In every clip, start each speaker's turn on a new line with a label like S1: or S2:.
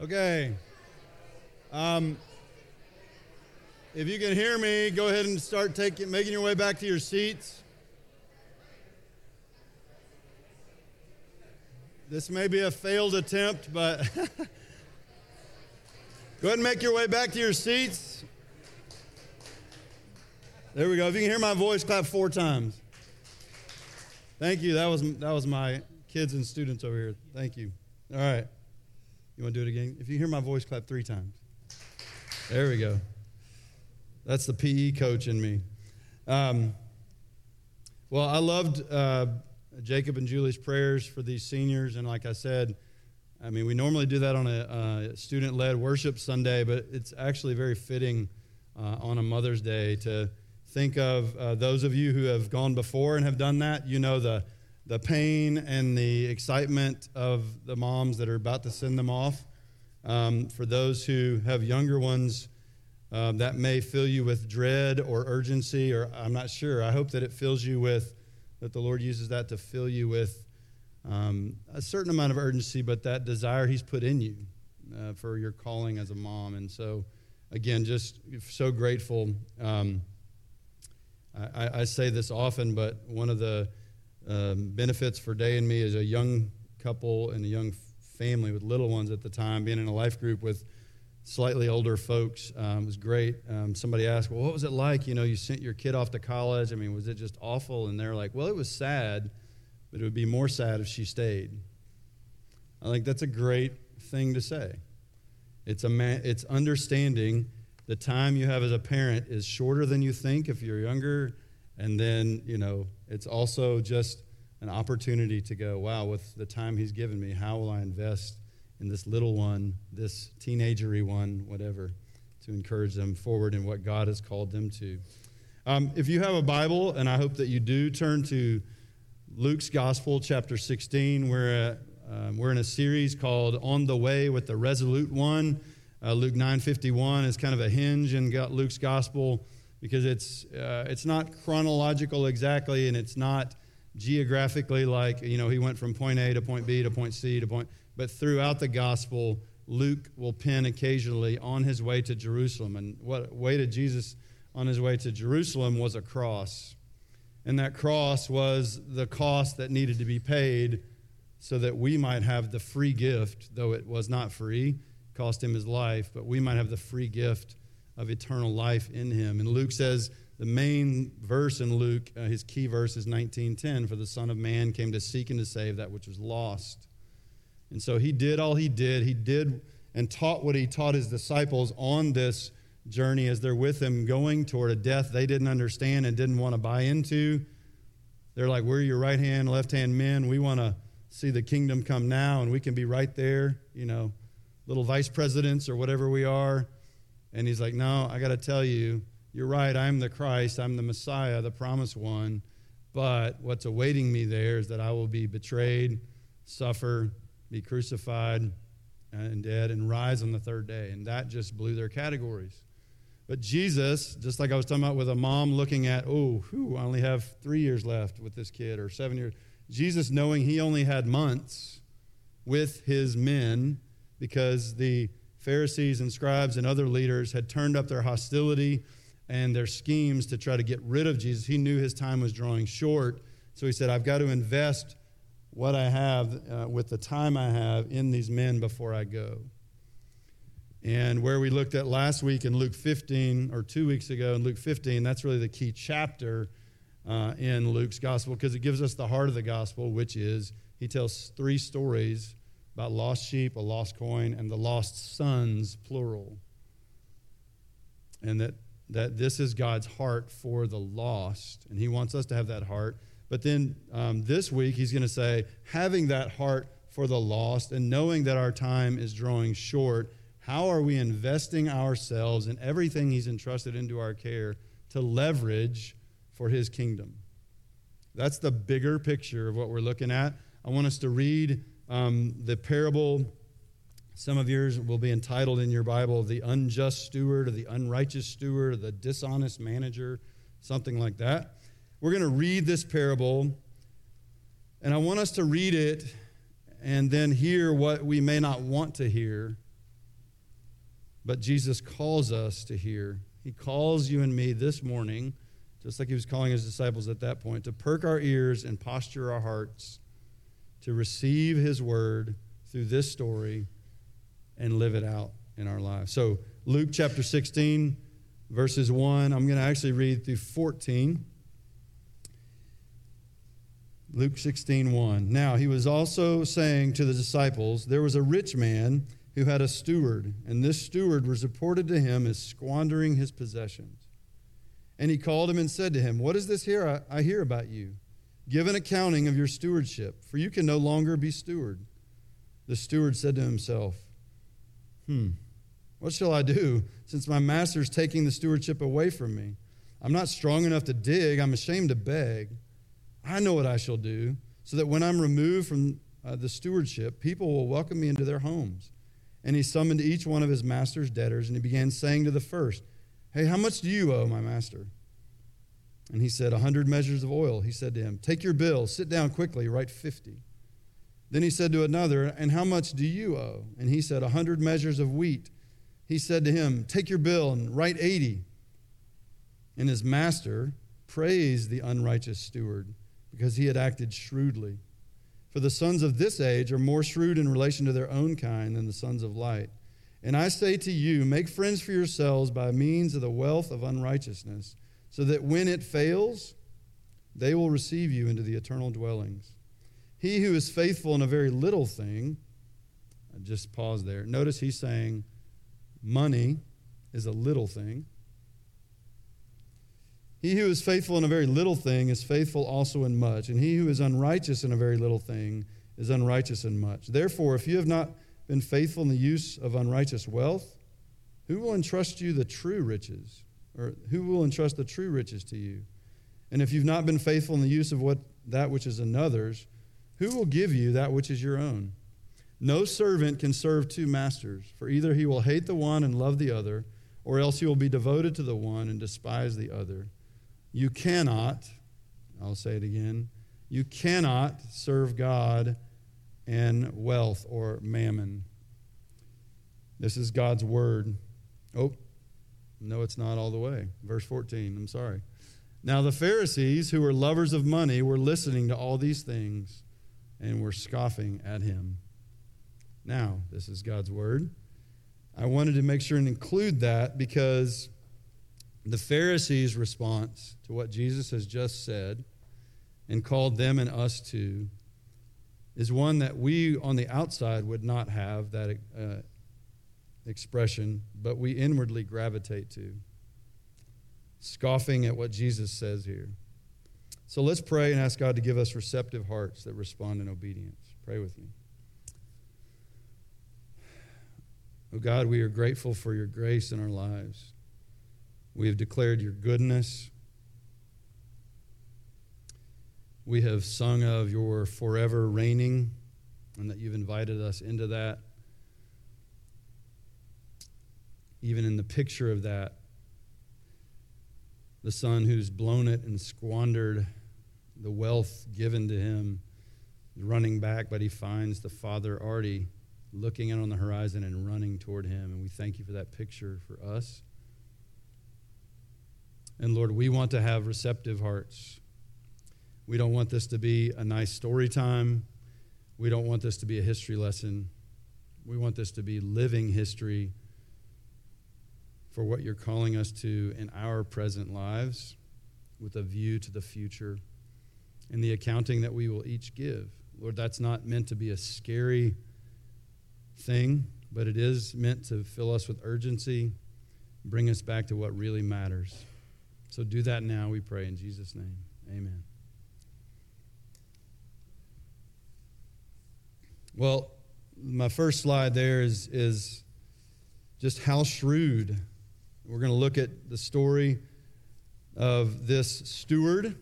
S1: Okay. Um, if you can hear me, go ahead and start taking, making your way back to your seats. This may be a failed attempt, but go ahead and make your way back to your seats. There we go. If you can hear my voice, clap four times. Thank you. That was that was my kids and students over here. Thank you. All right. You want to do it again? If you hear my voice, clap three times. There we go. That's the PE coach in me. Um, well, I loved uh, Jacob and Julie's prayers for these seniors. And like I said, I mean, we normally do that on a uh, student led worship Sunday, but it's actually very fitting uh, on a Mother's Day to think of uh, those of you who have gone before and have done that. You know, the the pain and the excitement of the moms that are about to send them off. Um, for those who have younger ones, um, that may fill you with dread or urgency, or I'm not sure. I hope that it fills you with, that the Lord uses that to fill you with um, a certain amount of urgency, but that desire He's put in you uh, for your calling as a mom. And so, again, just so grateful. Um, I, I, say this often, but one of the um, benefits for Day and me as a young couple and a young family with little ones at the time, being in a life group with slightly older folks um, was great. Um, somebody asked, Well, what was it like? You know, you sent your kid off to college. I mean, was it just awful? And they're like, Well, it was sad, but it would be more sad if she stayed. I think that's a great thing to say. It's, a man, it's understanding the time you have as a parent is shorter than you think if you're younger. And then, you know, it's also just an opportunity to go, wow, with the time he's given me, how will I invest in this little one, this teenagery one, whatever, to encourage them forward in what God has called them to. Um, if you have a Bible, and I hope that you do, turn to Luke's Gospel, chapter 16. We're, uh, um, we're in a series called On the Way with the Resolute One. Uh, Luke 9:51 is kind of a hinge in Luke's Gospel because it's, uh, it's not chronological exactly and it's not geographically like, you know, he went from point A to point B to point C to point, but throughout the gospel, Luke will pin occasionally on his way to Jerusalem. And what way to Jesus on his way to Jerusalem was a cross. And that cross was the cost that needed to be paid so that we might have the free gift, though it was not free, cost him his life, but we might have the free gift of eternal life in him. And Luke says the main verse in Luke, uh, his key verse is 19:10, for the Son of Man came to seek and to save that which was lost. And so he did all he did. He did and taught what he taught his disciples on this journey as they're with him going toward a death they didn't understand and didn't want to buy into. They're like, We're your right hand, left hand men. We want to see the kingdom come now, and we can be right there, you know, little vice presidents or whatever we are. And he's like, No, I got to tell you, you're right. I'm the Christ. I'm the Messiah, the promised one. But what's awaiting me there is that I will be betrayed, suffer, be crucified, and dead, and rise on the third day. And that just blew their categories. But Jesus, just like I was talking about with a mom looking at, oh, whew, I only have three years left with this kid, or seven years. Jesus, knowing he only had months with his men because the Pharisees and scribes and other leaders had turned up their hostility and their schemes to try to get rid of Jesus. He knew his time was drawing short. So he said, I've got to invest what I have uh, with the time I have in these men before I go. And where we looked at last week in Luke 15, or two weeks ago in Luke 15, that's really the key chapter uh, in Luke's gospel because it gives us the heart of the gospel, which is he tells three stories about lost sheep, a lost coin, and the lost sons, plural. And that, that this is God's heart for the lost, and He wants us to have that heart. But then um, this week, He's going to say, having that heart for the lost and knowing that our time is drawing short, how are we investing ourselves in everything He's entrusted into our care to leverage for His kingdom? That's the bigger picture of what we're looking at. I want us to read um, the parable, some of yours will be entitled in your Bible, The Unjust Steward or The Unrighteous Steward or The Dishonest Manager, something like that. We're going to read this parable, and I want us to read it and then hear what we may not want to hear but Jesus calls us to hear. He calls you and me this morning, just like he was calling his disciples at that point, to perk our ears and posture our hearts to receive his word through this story and live it out in our lives. So, Luke chapter 16, verses 1, I'm going to actually read through 14. Luke 16, 1. Now, he was also saying to the disciples, There was a rich man who had a steward, and this steward was reported to him as squandering his possessions. And he called him and said to him, What is this here I hear about you? Give an accounting of your stewardship, for you can no longer be steward. The steward said to himself, Hmm, what shall I do since my master is taking the stewardship away from me? I'm not strong enough to dig, I'm ashamed to beg. I know what I shall do, so that when I'm removed from uh, the stewardship, people will welcome me into their homes. And he summoned each one of his master's debtors, and he began saying to the first, Hey, how much do you owe, my master? And he said, A hundred measures of oil. He said to him, Take your bill, sit down quickly, write fifty. Then he said to another, And how much do you owe? And he said, A hundred measures of wheat. He said to him, Take your bill and write eighty. And his master praised the unrighteous steward because he had acted shrewdly. For the sons of this age are more shrewd in relation to their own kind than the sons of light. And I say to you, make friends for yourselves by means of the wealth of unrighteousness, so that when it fails, they will receive you into the eternal dwellings. He who is faithful in a very little thing, I just pause there. Notice he's saying money is a little thing. He who is faithful in a very little thing is faithful also in much, and he who is unrighteous in a very little thing is unrighteous in much. Therefore, if you have not been faithful in the use of unrighteous wealth, who will entrust you the true riches? Or who will entrust the true riches to you? And if you've not been faithful in the use of what that which is another's, who will give you that which is your own? No servant can serve two masters, for either he will hate the one and love the other, or else he will be devoted to the one and despise the other. You cannot, I'll say it again, you cannot serve God and wealth or mammon. This is God's word. Oh, no, it's not all the way. Verse 14, I'm sorry. Now the Pharisees, who were lovers of money, were listening to all these things and were scoffing at him. Now, this is God's word. I wanted to make sure and include that because the Pharisees' response to what Jesus has just said and called them and us to is one that we on the outside would not have that uh, expression, but we inwardly gravitate to, scoffing at what Jesus says here. So let's pray and ask God to give us receptive hearts that respond in obedience. Pray with me. Oh God, we are grateful for your grace in our lives. We have declared your goodness. We have sung of your forever reigning and that you've invited us into that. Even in the picture of that, the son who's blown it and squandered the wealth given to him, running back, but he finds the father already looking out on the horizon and running toward him. And we thank you for that picture for us. And Lord, we want to have receptive hearts. We don't want this to be a nice story time. We don't want this to be a history lesson. We want this to be living history for what you're calling us to in our present lives with a view to the future and the accounting that we will each give. Lord, that's not meant to be a scary thing, but it is meant to fill us with urgency, bring us back to what really matters. So do that now, we pray in Jesus' name. Amen. Well, my first slide there is, is just how shrewd. We're going to look at the story of this steward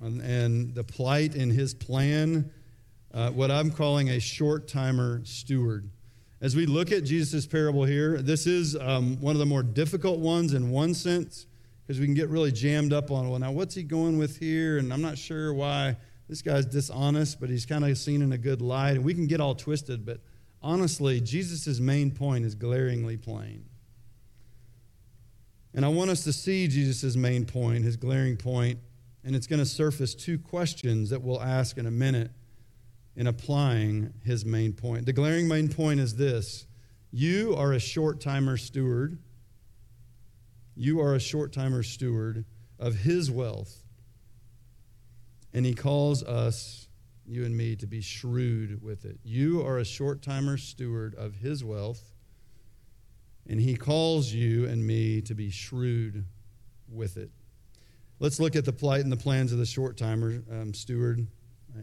S1: and, and the plight in his plan, uh, what I'm calling a short timer steward. As we look at Jesus' parable here, this is um, one of the more difficult ones in one sense because we can get really jammed up on, well, now what's he going with here? And I'm not sure why this guy's dishonest, but he's kind of seen in a good light. And we can get all twisted, but honestly, Jesus' main point is glaringly plain. And I want us to see Jesus' main point, his glaring point, and it's going to surface two questions that we'll ask in a minute in applying his main point. The glaring main point is this You are a short timer steward. You are a short timer steward of his wealth. And he calls us, you and me, to be shrewd with it. You are a short timer steward of his wealth. And he calls you and me to be shrewd with it. Let's look at the plight and the plans of the short timer um, steward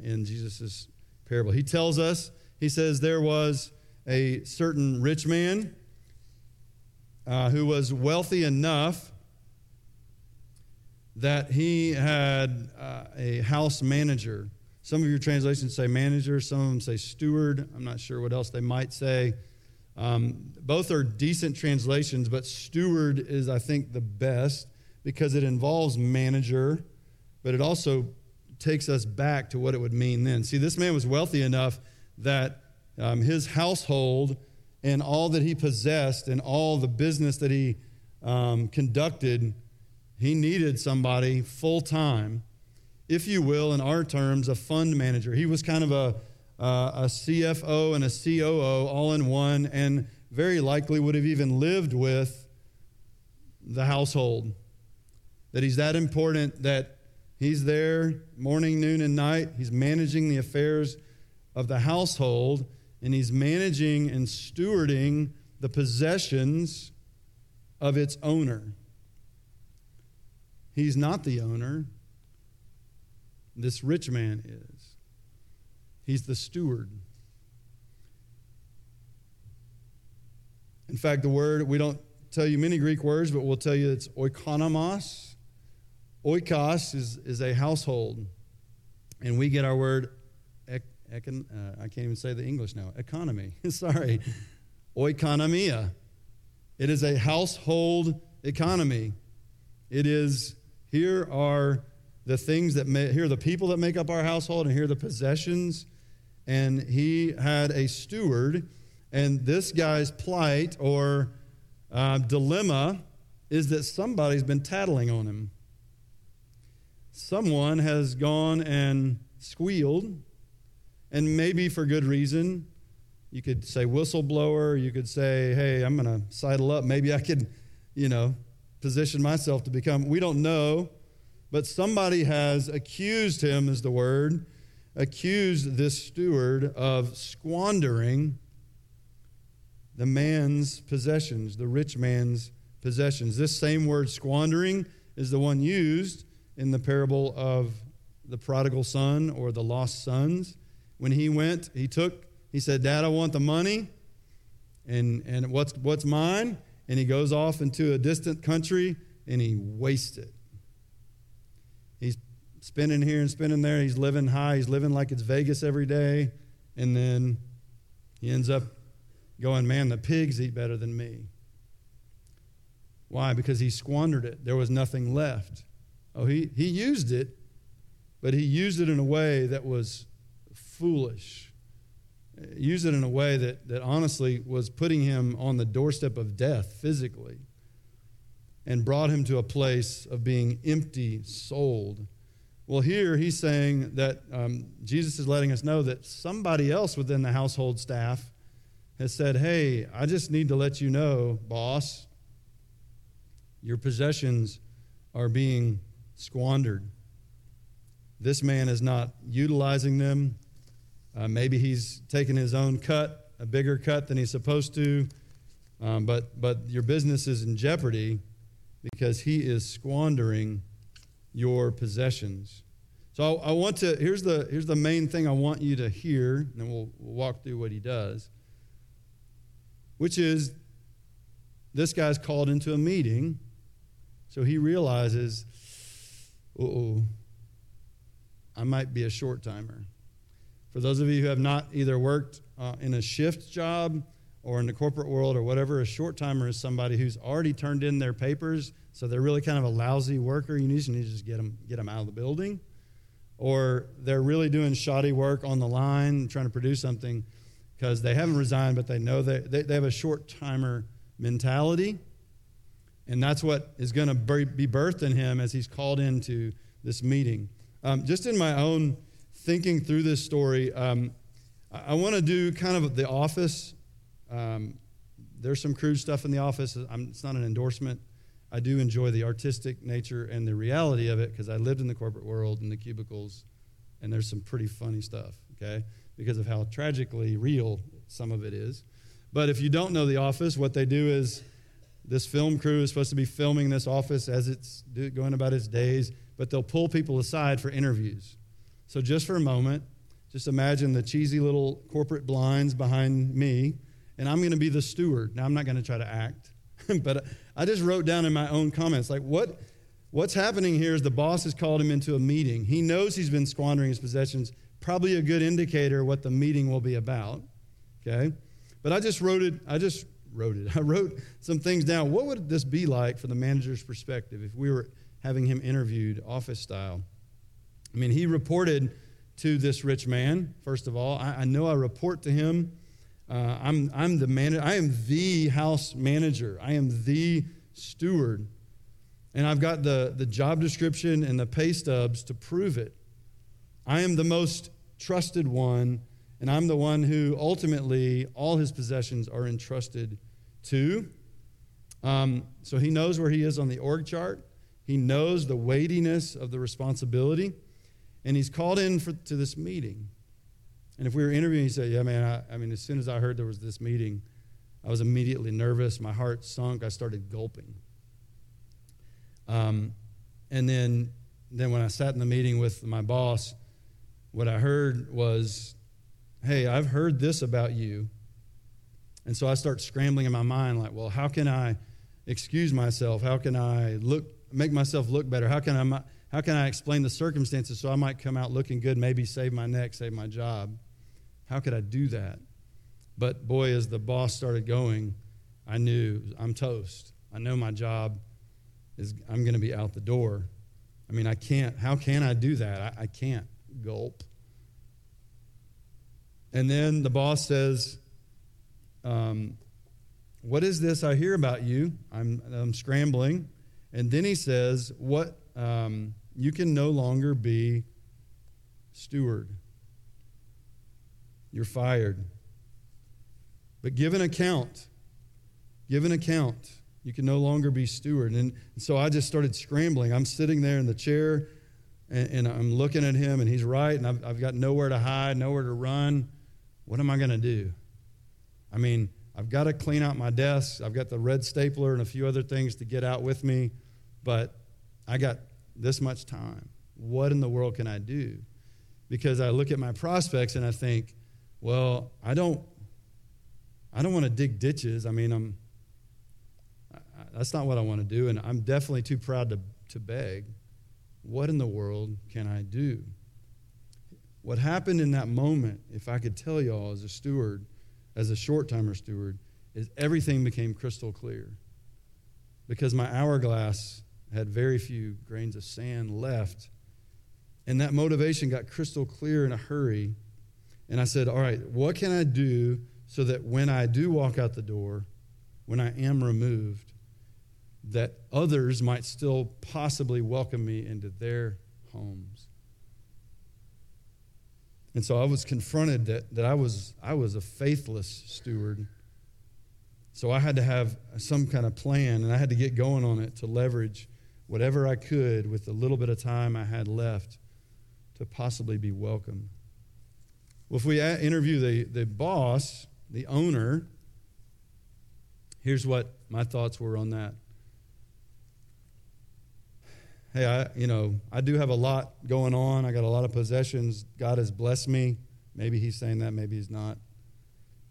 S1: in Jesus' parable. He tells us, he says, there was a certain rich man uh, who was wealthy enough that he had uh, a house manager. Some of your translations say manager, some of them say steward. I'm not sure what else they might say. Um, both are decent translations, but steward is, I think, the best because it involves manager, but it also takes us back to what it would mean then. See, this man was wealthy enough that um, his household and all that he possessed and all the business that he um, conducted, he needed somebody full time, if you will, in our terms, a fund manager. He was kind of a uh, a CFO and a COO all in one, and very likely would have even lived with the household. That he's that important that he's there morning, noon, and night. He's managing the affairs of the household, and he's managing and stewarding the possessions of its owner. He's not the owner, this rich man is. He's the steward. In fact, the word, we don't tell you many Greek words, but we'll tell you it's oikonomos. Oikos is, is a household. And we get our word, ec, econ, uh, I can't even say the English now, economy. Sorry. Oikonomia. It is a household economy. It is, here are the things that, here are the people that make up our household, and here are the possessions and he had a steward. And this guy's plight or uh, dilemma is that somebody's been tattling on him. Someone has gone and squealed, and maybe for good reason. You could say whistleblower. You could say, hey, I'm going to sidle up. Maybe I could, you know, position myself to become. We don't know. But somebody has accused him, is the word, accused this steward of squandering the man's possessions, the rich man's possessions. This same word, squandering, is the one used in the parable of the prodigal son or the lost sons. When he went, he took, he said, Dad, I want the money. And, and what's, what's mine? And he goes off into a distant country and he wastes it. He's spinning here and spinning there. He's living high. He's living like it's Vegas every day. And then he ends up going, man, the pigs eat better than me. Why? Because he squandered it. There was nothing left. Oh, he, he used it, but he used it in a way that was foolish. Used it in a way that, that honestly was putting him on the doorstep of death physically and brought him to a place of being empty souled well, here he's saying that um, Jesus is letting us know that somebody else within the household staff has said, Hey, I just need to let you know, boss, your possessions are being squandered. This man is not utilizing them. Uh, maybe he's taken his own cut, a bigger cut than he's supposed to. Um, but, but your business is in jeopardy because he is squandering your possessions. So I, want to, here's the, here's the main thing I want you to hear, and then we'll, we'll walk through what he does, which is this guy's called into a meeting, so he realizes, oh, I might be a short timer. For those of you who have not either worked uh, in a shift job or in the corporate world or whatever, a short timer is somebody who's already turned in their papers so they're really kind of a lousy worker. You need to just get them, get them out of the building. Or they're really doing shoddy work on the line, trying to produce something because they haven't resigned, but they know they, they, they have a short timer mentality. And that's what is going to be birthed in him as he's called into this meeting. Um, just in my own thinking through this story, um, I, I want to do kind of the office. Um, there's some crude stuff in the office. I'm, it's not an endorsement. I do enjoy the artistic nature and the reality of it because I lived in the corporate world in the cubicles, and there's some pretty funny stuff, okay, because of how tragically real some of it is. But if you don't know The Office, what they do is this film crew is supposed to be filming this office as it's going about its days, but they'll pull people aside for interviews. So just for a moment, just imagine the cheesy little corporate blinds behind me, and I'm going to be the steward. Now, I'm not going to try to act, but I just wrote down in my own comments, like, what, what's happening here is the boss has called him into a meeting. He knows he's been squandering his possessions, probably a good indicator what the meeting will be about, okay? But I just wrote it, I just wrote it. I wrote some things down. What would this be like from the manager's perspective if we were having him interviewed office style? I mean, he reported to this rich man, first of all. I, I know I report to him. Uh, I'm, I'm the manager. I am the house manager. I am the steward. And I've got the, the job description and the pay stubs to prove it. I am the most trusted one and I'm the one who ultimately all his possessions are entrusted to. Um, so he knows where he is on the org chart. He knows the weightiness of the responsibility. And he's called in for, to this meeting. And if we were interviewing, he said, Yeah, man, I, I mean, as soon as I heard there was this meeting, I was immediately nervous. My heart sunk. I started gulping. Um, and then, then when I sat in the meeting with my boss, what I heard was hey, I've heard this about you. And so I start scrambling in my mind, like, well, how can I excuse myself? How can I look, make myself look better? How can I, how can I explain the circumstances so I might come out looking good, maybe save my neck, save my job? How could I do that? But boy, as the boss started going, I knew I'm toast. I know my job is, I'm going to be out the door. I mean, I can't, how can I do that? I, I can't gulp. And then the boss says, um, What is this I hear about you? I'm, I'm scrambling. And then he says, What um, you can no longer be steward. You're fired. But give an account. Give an account. You can no longer be steward. And, so I just started scrambling. I'm sitting there in the chair and, and I'm looking at him, and he's right, and I've, I've got nowhere to hide, nowhere to run. What am I going to do? I mean, I've got to clean out my desk. I've got the red stapler and a few other things to get out with me, but I got this much time. What in the world can I do? Because I look at my prospects and I think, well, I don't I don't want to dig ditches. I mean, I'm that's not what I want to do and I'm definitely too proud to to beg. What in the world can I do? What happened in that moment, if I could tell y'all as a steward, as a short timer steward, is everything became crystal clear. Because my hourglass had very few grains of sand left. And that motivation got crystal clear in a hurry. And I said, All right, what can I do so that when I do walk out the door, when I am removed, that others might still possibly welcome me into their homes? And so I was confronted that, that I, was, I was a faithless steward. So I had to have some kind of plan, and I had to get going on it to leverage whatever I could with the little bit of time I had left to possibly be welcome. Well, if we interview the, the boss, the owner, here's what my thoughts were on that hey, I, you know, I do have a lot going on. I got a lot of possessions. God has blessed me. Maybe he's saying that, maybe he's not.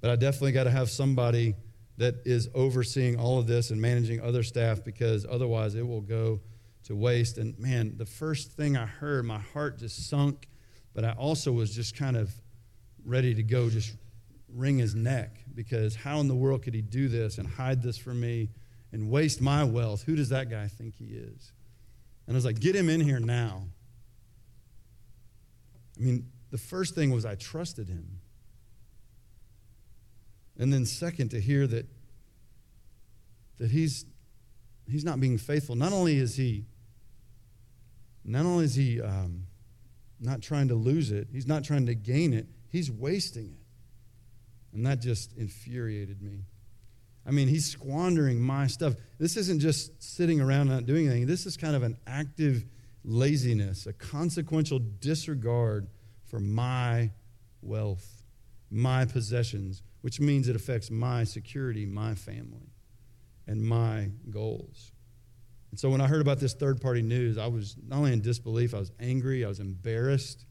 S1: But I definitely got to have somebody that is overseeing all of this and managing other staff because otherwise it will go to waste. And man, the first thing I heard, my heart just sunk, but I also was just kind of ready to go, just wring his neck because how in the world could he do this and hide this from me and waste my wealth? Who does that guy think he is? And I was like, get him in here now. I mean, the first thing was I trusted him. And then second to hear that that he's he's not being faithful. Not only is he, not only is he um, not trying to lose it, he's not trying to gain it, he's wasting it. And that just infuriated me. I mean, he's squandering my stuff. This isn't just sitting around not doing anything. This is kind of an active laziness, a consequential disregard for my wealth, my possessions, which means it affects my security, my family, and my goals. And so when I heard about this third party news, I was not only in disbelief, I was angry, I was embarrassed.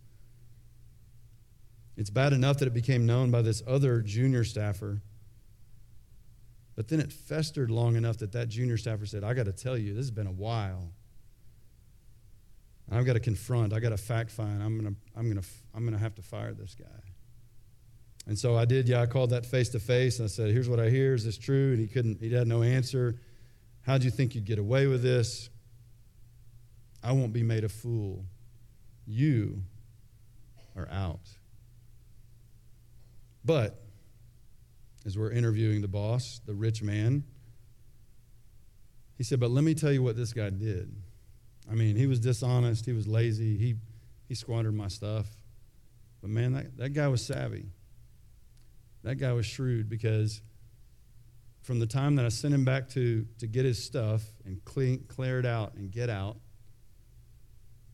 S1: It's bad enough that it became known by this other junior staffer. But then it festered long enough that that junior staffer said, I got to tell you, this has been a while. I've got to confront, I've got to fact find. I'm going to I'm to I'm to have to fire this guy. And so I did, yeah, I called that face to face and I said, Here's what I hear. Is this true? And he couldn't, he had no answer. How'd you think you'd get away with this? I won't be made a fool. You are out. But as we're interviewing the boss, the rich man, he said, But let me tell you what this guy did. I mean, he was dishonest, he was lazy, he, he squandered my stuff. But man, that, that guy was savvy. That guy was shrewd because from the time that I sent him back to, to get his stuff and clean, clear it out and get out,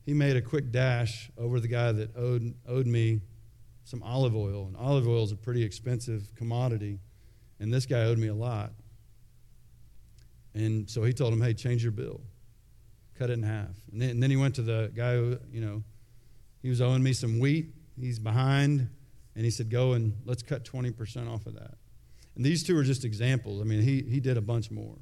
S1: he made a quick dash over the guy that owed, owed me some olive oil. And olive oil is a pretty expensive commodity. And this guy owed me a lot. And so he told him, hey, change your bill, cut it in half. And then, and then he went to the guy who, you know, he was owing me some wheat. He's behind. And he said, Go and let's cut 20% off of that. And these two are just examples. I mean, he, he did a bunch more.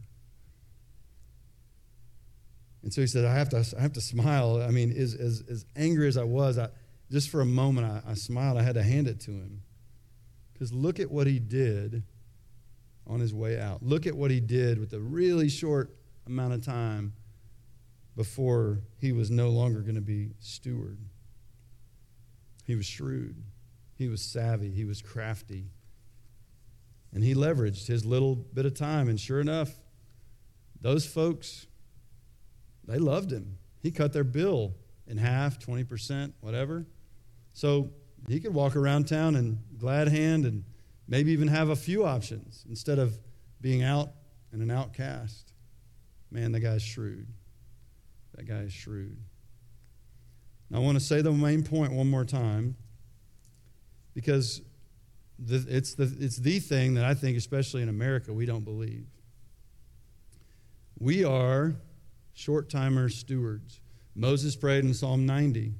S1: And so he said, I have to, I have to smile. I mean, as, as, as angry as I was, I, just for a moment, I, I smiled. I had to hand it to him. Because look at what he did on his way out. Look at what he did with a really short amount of time before he was no longer going to be steward. He was shrewd. He was savvy, he was crafty. And he leveraged his little bit of time. And sure enough, those folks, they loved him. He cut their bill in half, 20%, whatever. So he could walk around town and glad hand and maybe even have a few options instead of being out and an outcast. Man, that guy's shrewd. That guy is shrewd. I want to say the main point one more time because it's, the, it's the thing that I think, especially in America, we don't believe. We are short timer stewards. Moses prayed in Psalm 90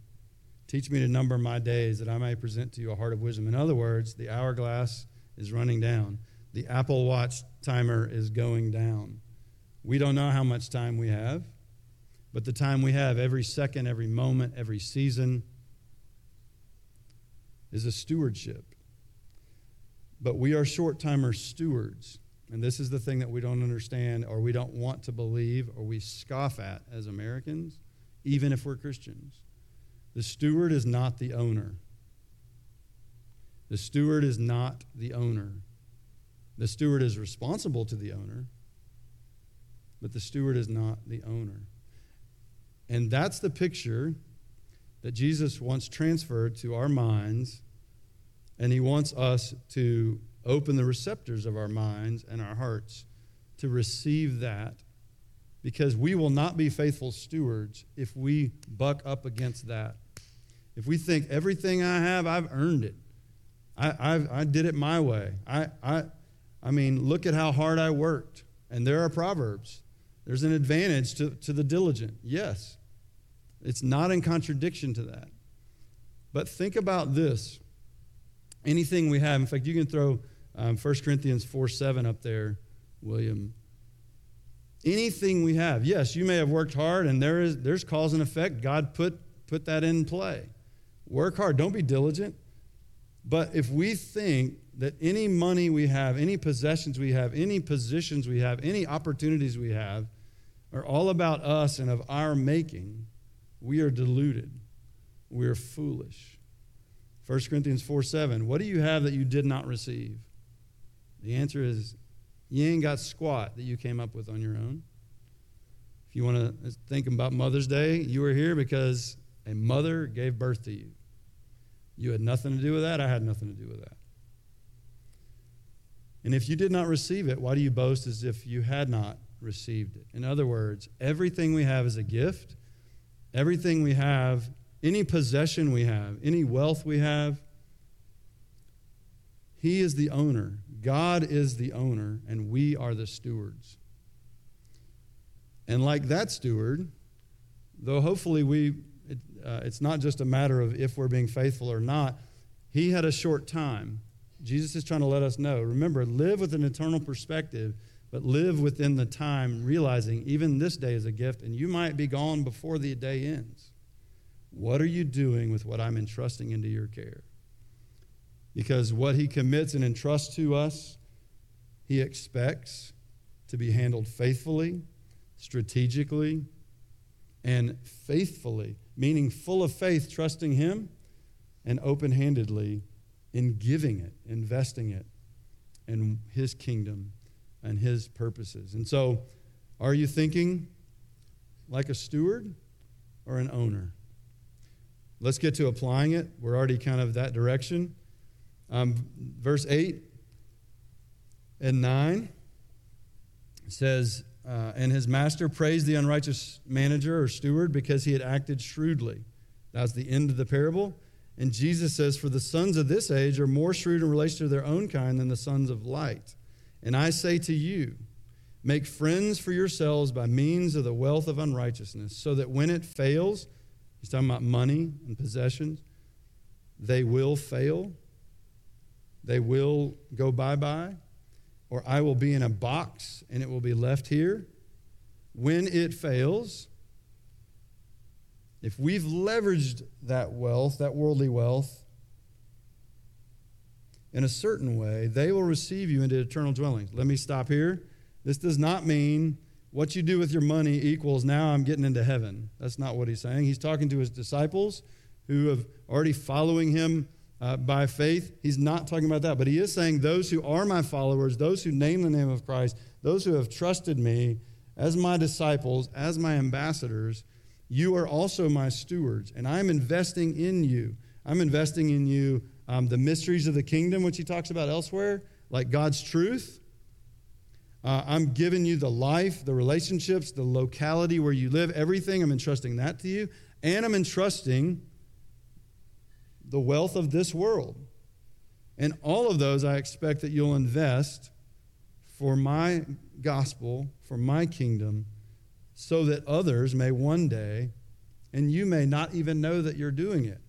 S1: Teach me to number my days that I may present to you a heart of wisdom. In other words, the hourglass is running down, the Apple Watch timer is going down. We don't know how much time we have, but the time we have, every second, every moment, every season, is a stewardship. But we are short timer stewards. And this is the thing that we don't understand or we don't want to believe or we scoff at as Americans, even if we're Christians. The steward is not the owner. The steward is not the owner. The steward is responsible to the owner, but the steward is not the owner. And that's the picture that Jesus wants transferred to our minds, and He wants us to open the receptors of our minds and our hearts to receive that because we will not be faithful stewards if we buck up against that. If we think everything I have, I've earned it. I, I, I did it my way. I, I, I mean, look at how hard I worked. And there are proverbs. There's an advantage to, to the diligent. Yes. It's not in contradiction to that. But think about this. Anything we have, in fact, you can throw um, 1 Corinthians 4 7 up there, William. Anything we have, yes, you may have worked hard and there is, there's cause and effect. God put, put that in play. Work hard, don't be diligent. But if we think that any money we have, any possessions we have, any positions we have, any opportunities we have are all about us and of our making, we are deluded. We are foolish. 1 Corinthians 4 7. What do you have that you did not receive? The answer is you ain't got squat that you came up with on your own. If you want to think about Mother's Day, you were here because a mother gave birth to you. You had nothing to do with that. I had nothing to do with that. And if you did not receive it, why do you boast as if you had not received it? In other words, everything we have is a gift. Everything we have, any possession we have, any wealth we have, He is the owner. God is the owner, and we are the stewards. And like that steward, though hopefully we, it, uh, it's not just a matter of if we're being faithful or not, he had a short time. Jesus is trying to let us know remember, live with an eternal perspective, but live within the time, realizing even this day is a gift, and you might be gone before the day ends. What are you doing with what I'm entrusting into your care? Because what he commits and entrusts to us, he expects to be handled faithfully strategically, and faithfully, meaning full of faith, trusting Him, and open handedly in giving it, investing it in His kingdom and His purposes. And so, are you thinking like a steward or an owner? Let's get to applying it. We're already kind of that direction. Um, verse 8 and 9 says, uh, and his master praised the unrighteous manager or steward because he had acted shrewdly. That's the end of the parable. And Jesus says, For the sons of this age are more shrewd in relation to their own kind than the sons of light. And I say to you, make friends for yourselves by means of the wealth of unrighteousness, so that when it fails, he's talking about money and possessions, they will fail. They will go bye bye or I will be in a box and it will be left here. When it fails, if we've leveraged that wealth, that worldly wealth, in a certain way, they will receive you into eternal dwellings. Let me stop here. This does not mean what you do with your money equals now I'm getting into heaven. That's not what he's saying. He's talking to his disciples who have already following him uh, by faith. He's not talking about that, but he is saying those who are my followers, those who name the name of Christ, those who have trusted me as my disciples, as my ambassadors, you are also my stewards, and I'm investing in you. I'm investing in you um, the mysteries of the kingdom, which he talks about elsewhere, like God's truth. Uh, I'm giving you the life, the relationships, the locality where you live, everything. I'm entrusting that to you. And I'm entrusting the wealth of this world. And all of those I expect that you'll invest for my gospel, for my kingdom, so that others may one day, and you may not even know that you're doing it,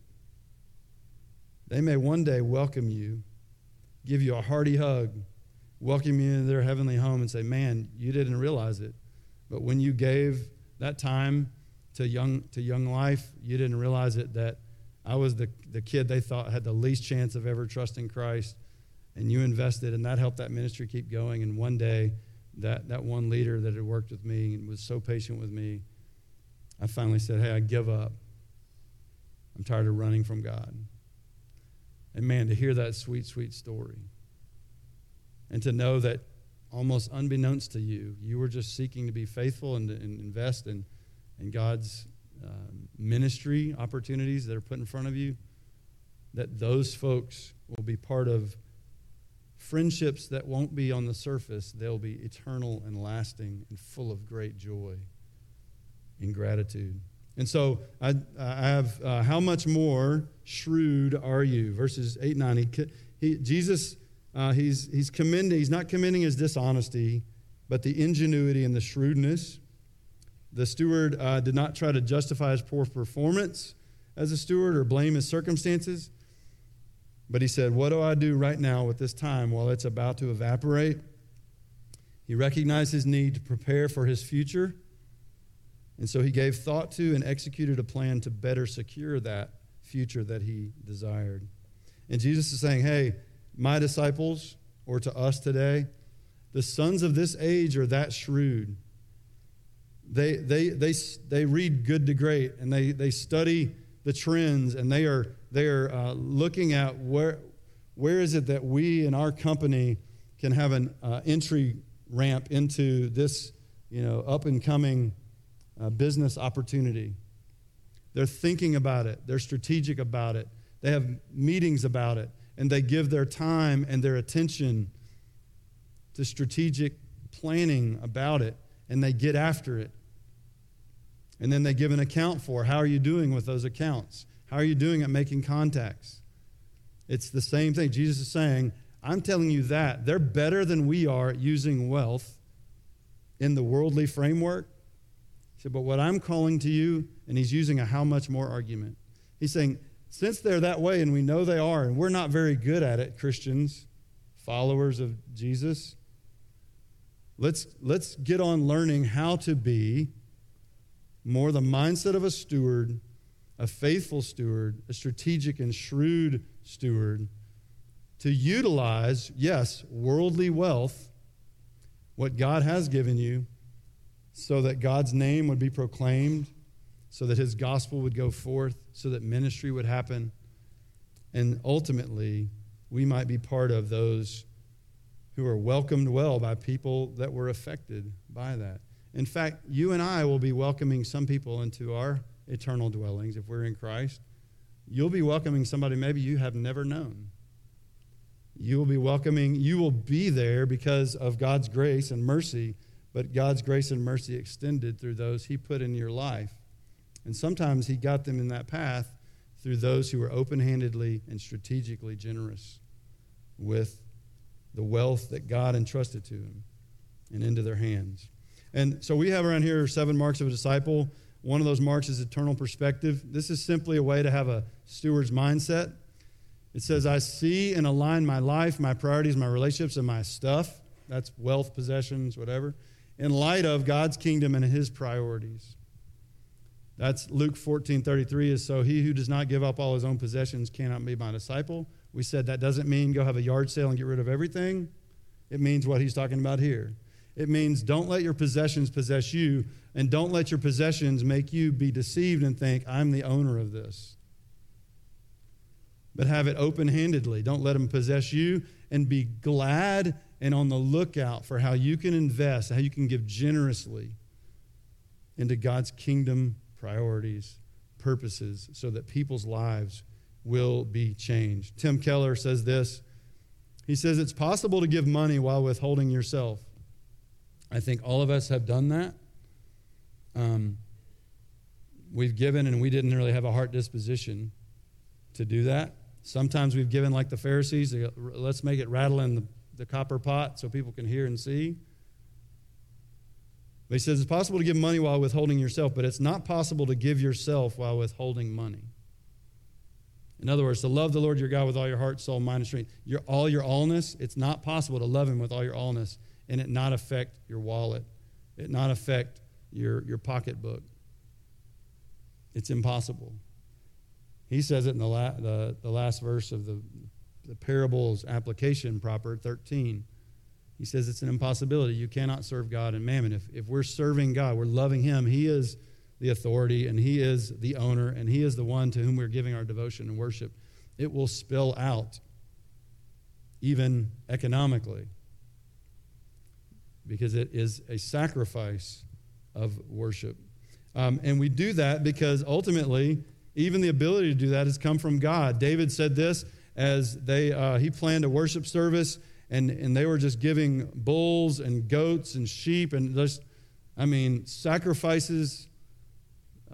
S1: they may one day welcome you, give you a hearty hug, welcome you into their heavenly home, and say, Man, you didn't realize it. But when you gave that time to young, to young life, you didn't realize it that I was the, the kid they thought had the least chance of ever trusting Christ. And you invested, and that helped that ministry keep going. And one day, that, that one leader that had worked with me and was so patient with me, I finally said, Hey, I give up. I'm tired of running from God. And man, to hear that sweet, sweet story and to know that almost unbeknownst to you, you were just seeking to be faithful and, invest in, in God's um, ministry opportunities that are put in front of you, that those folks will be part of friendships that won't be on the surface. They'll be eternal and lasting and full of great joy and gratitude. And so I, I have, uh, how much more shrewd are you? Verses 8 9. He, he, Jesus, uh, he's, he's commending, he's not commending his dishonesty, but the ingenuity and the shrewdness the steward uh, did not try to justify his poor performance as a steward or blame his circumstances. But he said, What do I do right now with this time while it's about to evaporate? He recognized his need to prepare for his future. And so he gave thought to and executed a plan to better secure that future that he desired. And Jesus is saying, Hey, my disciples, or to us today, the sons of this age are that shrewd they, they, they, they read good to great and they, they study the trends and they are, they are uh, looking at where, where is it that we in our company can have an uh, entry ramp into this you know, up and coming uh, business opportunity. They're thinking about it, they're strategic about it, they have meetings about it, and they give their time and their attention to strategic planning about it, and they get after it. And then they give an account for how are you doing with those accounts? How are you doing at making contacts? It's the same thing. Jesus is saying, I'm telling you that. They're better than we are at using wealth in the worldly framework. He said, but what I'm calling to you, and he's using a how much more argument. He's saying, since they're that way, and we know they are, and we're not very good at it, Christians, followers of Jesus, let's, let's get on learning how to be more the mindset of a steward, a faithful steward, a strategic and shrewd steward, to utilize, yes, worldly wealth, what God has given you, so that God's name would be proclaimed so that his gospel would go forth, so that ministry would happen, and ultimately we might be part of those who are welcomed well by people that were affected by that. In fact, you and I will be welcoming some people into our eternal dwellings if we're in Christ. You'll be welcoming somebody maybe you have never known. You will be welcoming, you will be there because of God's grace and mercy, but God's grace and mercy extended through those He put in your life. And sometimes he got them in that path through those who were open handedly and strategically generous with the wealth that God entrusted to them and into their hands. And so we have around here seven marks of a disciple. One of those marks is eternal perspective. This is simply a way to have a steward's mindset. It says, I see and align my life, my priorities, my relationships, and my stuff. That's wealth, possessions, whatever, in light of God's kingdom and his priorities. That's Luke 14 33 is so he who does not give up all his own possessions cannot be my disciple. We said that doesn't mean go have a yard sale and get rid of everything. It means what he's talking about here. It means don't let your possessions possess you, and don't let your possessions make you be deceived and think, I'm the owner of this. But have it open handedly. Don't let them possess you, and be glad and on the lookout for how you can invest, how you can give generously into God's kingdom priorities, purposes, so that people's lives will be changed. Tim Keller says this. He says it's possible to give money while withholding yourself. I think all of us have done that. Um, we've given and we didn't really have a heart disposition to do that. Sometimes we've given like the Pharisees, let's make it rattle in the, the copper pot so people can hear and see. But he says it's possible to give money while withholding yourself, but it's not possible to give yourself while withholding money. In other words, to love the Lord your God with all your heart, soul, mind, and strength, your, all your allness, it's not possible to love him with all your allness and it not affect your wallet, it not affect your, your pocketbook. It's impossible. He says it in the, la- the, the last verse of the, the parable's application, proper 13. He says it's an impossibility. You cannot serve God and mammon. If, if we're serving God, we're loving Him, He is the authority and He is the owner and He is the one to whom we're giving our devotion and worship. It will spill out, even economically, because it is a sacrifice of worship. Um, and we do that because ultimately, even the ability to do that has come from God. David said this as they, uh, he planned a worship service and, and they were just giving bulls and goats and sheep and just, I mean, sacrifices,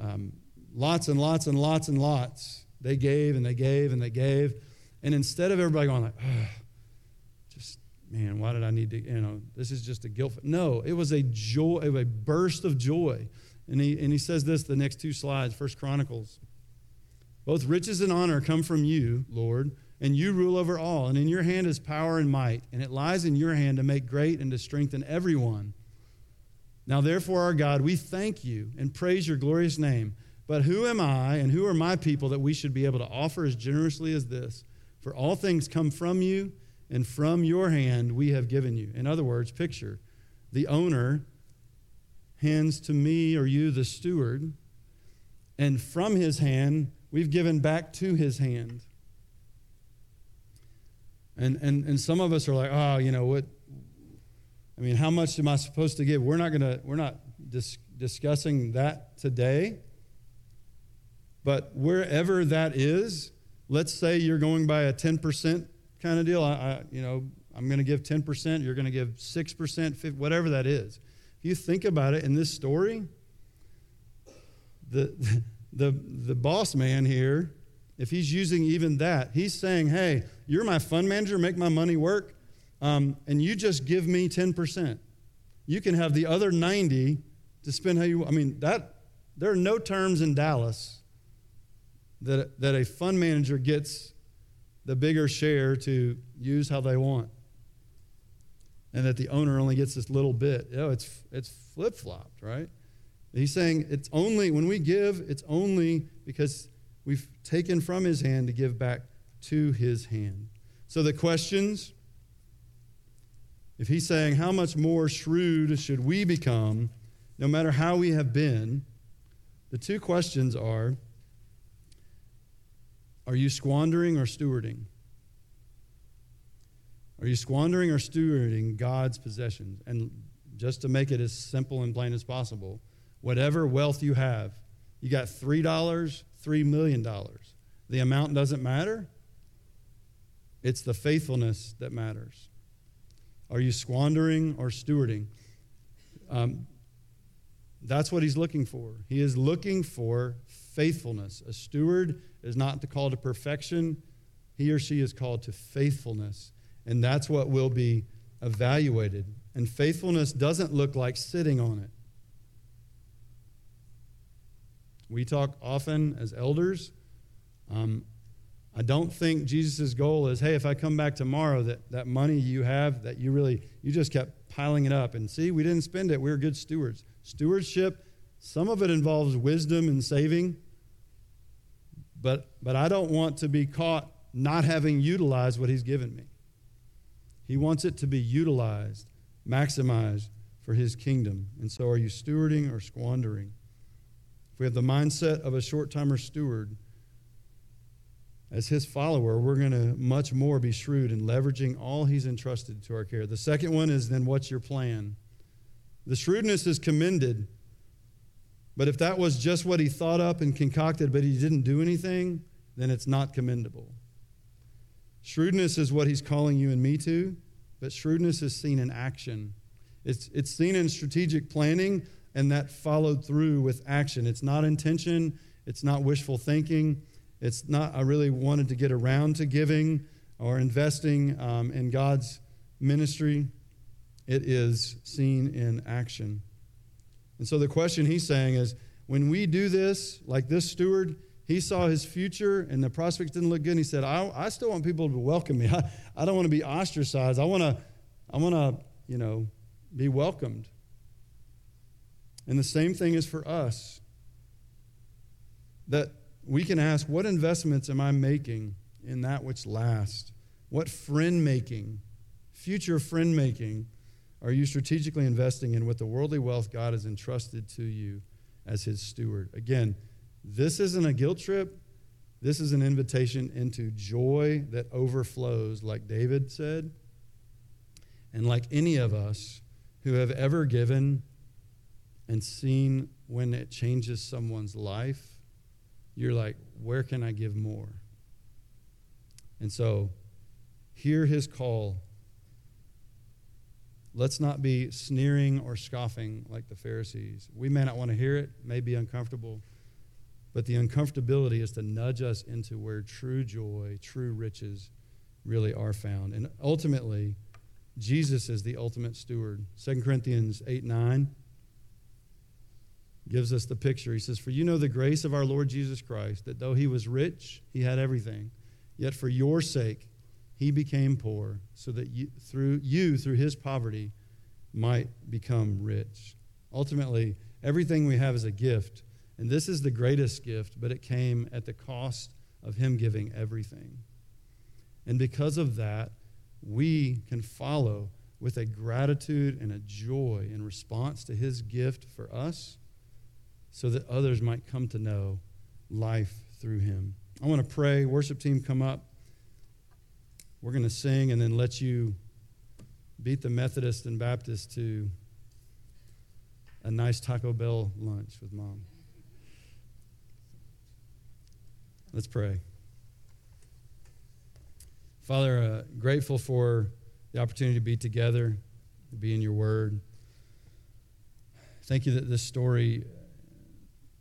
S1: um, lots and lots and lots and lots. They gave and they gave and they gave. And instead of everybody going like, man, why did I need to, you know, this is just a guilt. No, it was a joy, a burst of joy. And he, and he says this, the next two slides, First Chronicles. Both riches and honor come from you, Lord and you rule over all. And in your hand is power and might, and it lies in your hand to make great and to strengthen everyone. Now, therefore, our God, we thank you and praise your glorious name. But who am I and who are my people that we should be able to offer as generously as this? For all things come from you, and from your hand we have given you. In other words, picture the owner hands to me or you, the steward, and from his hand we've given back to his hand. And, and, and some of us are like, oh, you know, what? I mean, how much am I supposed to give? We're not going to, we're not dis- discussing that today. But wherever that is, let's say you're going by a 10% kind of deal. I, I you know, I'm going to give 10%, you're going to give 6%, 50, whatever that is. If you think about it in this story, the, the, the boss man here, if he's using even that, he's saying, hey, you're my fund manager, make my money work, um, and you just give me 10%. You can have the other 90 to spend how you, I mean, that, there are no terms in Dallas that, that a fund manager gets the bigger share to use how they want. And that the owner only gets this little bit. You know, it's, it's flip flopped, right? He's saying it's only, when we give, it's only because we've taken from his hand to give back to his hand. So the questions, if he's saying, how much more shrewd should we become, no matter how we have been, the two questions are are you squandering or stewarding? Are you squandering or stewarding God's possessions? And just to make it as simple and plain as possible, whatever wealth you have, you got $3, $3 million. The amount doesn't matter. It's the faithfulness that matters. Are you squandering or stewarding? Um, that's what he's looking for. He is looking for faithfulness. A steward is not called to perfection, he or she is called to faithfulness. And that's what will be evaluated. And faithfulness doesn't look like sitting on it. We talk often as elders. Um, I don't think Jesus' goal is, hey, if I come back tomorrow, that, that money you have, that you really, you just kept piling it up. And see, we didn't spend it. We were good stewards. Stewardship, some of it involves wisdom and saving. But, but I don't want to be caught not having utilized what He's given me. He wants it to be utilized, maximized for His kingdom. And so, are you stewarding or squandering? If we have the mindset of a short timer steward, as his follower, we're going to much more be shrewd in leveraging all he's entrusted to our care. The second one is then what's your plan? The shrewdness is commended but if that was just what he thought up and concocted, but he didn't do anything, then it's not commendable. Shrewdness is what he's calling you and me to, but shrewdness is seen in action. It's, it's seen in strategic planning and that followed through with action. It's not intention, it's not wishful thinking, it's not, I really wanted to get around to giving or investing um, in God's ministry. It is seen in action. And so the question he's saying is when we do this, like this steward, he saw his future and the prospects didn't look good. And he said, I, I still want people to welcome me. I, I don't want to be ostracized. I want to, I want to, you know, be welcomed. And the same thing is for us. That we can ask, what investments am I making in that which lasts? What friend making, future friend making, are you strategically investing in what the worldly wealth God has entrusted to you as his steward? Again, this isn't a guilt trip. This is an invitation into joy that overflows, like David said. And like any of us who have ever given and seen when it changes someone's life, you're like, where can I give more? And so, hear his call Let's not be sneering or scoffing like the Pharisees. We may not want to hear it, may be uncomfortable, but the uncomfortability is to nudge us into where true joy, true riches really are found. And ultimately, Jesus is the ultimate steward. 2 Corinthians 8 9 gives us the picture. He says, For you know the grace of our Lord Jesus Christ, that though he was rich, he had everything. Yet for your sake, he became poor so that you through you through his poverty might become rich. Ultimately everything we have is a gift and this is the greatest gift but it came at the cost of him giving everything. And because of that we can follow with a gratitude and a joy in response to his gift for us so that others might come to know life through him. I want to pray. Worship team come up we're going to sing and then let you beat the Methodist and Baptist to a nice Taco Bell lunch with mom. Let's pray. Father, uh, grateful for the opportunity to be together, to be in your word. Thank you that this story,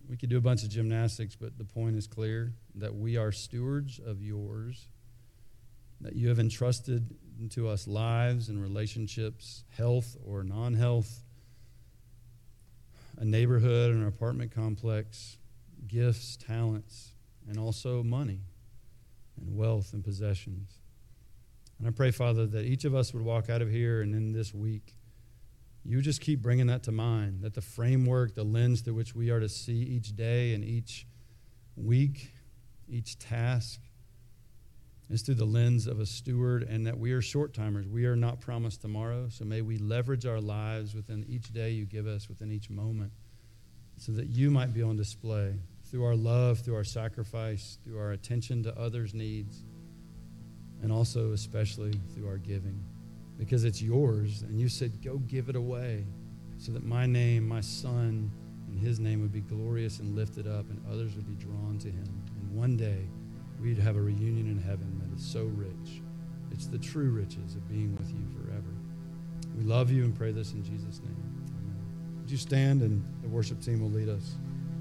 S1: we could do a bunch of gymnastics, but the point is clear that we are stewards of yours, that you have entrusted to us lives and relationships, health or non health, a neighborhood, an apartment complex, gifts, talents, and also money and wealth and possessions. And I pray, Father, that each of us would walk out of here and in this week, you just keep bringing that to mind, that the framework, the lens through which we are to see each day and each week, each task, is through the lens of a steward, and that we are short timers. We are not promised tomorrow. So may we leverage our lives within each day you give us, within each moment, so that you might be on display through our love, through our sacrifice, through our attention to others' needs, and also, especially, through our giving. Because it's yours, and you said, Go give it away, so that my name, my son, and his name would be glorious and lifted up, and others would be drawn to him. And one day, we'd have a reunion in heaven that is so rich. It's the true riches of being with you forever. We love you and pray this in Jesus' name. Amen. Would you stand and the worship team will lead us?